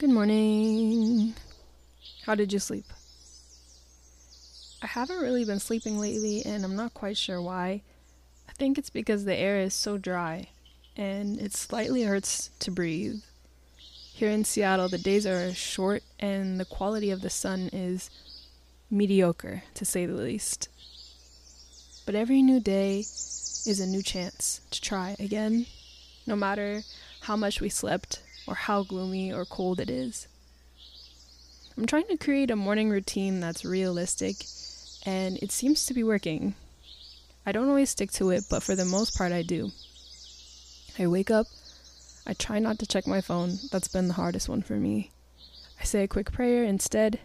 Good morning. How did you sleep? I haven't really been sleeping lately, and I'm not quite sure why. I think it's because the air is so dry, and it slightly hurts to breathe. Here in Seattle, the days are short, and the quality of the sun is mediocre, to say the least. But every new day is a new chance to try again, no matter how much we slept or how gloomy or cold it is. I'm trying to create a morning routine that's realistic, and it seems to be working. I don't always stick to it, but for the most part, I do. I wake up, I try not to check my phone, that's been the hardest one for me. I say a quick prayer instead,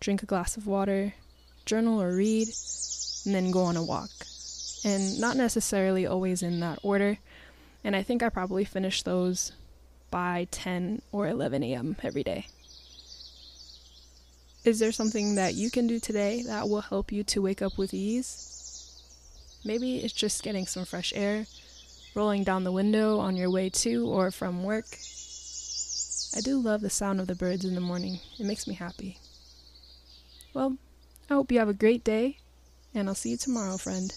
drink a glass of water, journal or read, and then go on a walk. And not necessarily always in that order, and I think I probably finish those by 10 or 11 a.m. every day. Is there something that you can do today that will help you to wake up with ease? Maybe it's just getting some fresh air, rolling down the window on your way to or from work. I do love the sound of the birds in the morning, it makes me happy. Well, I hope you have a great day, and I'll see you tomorrow, friend.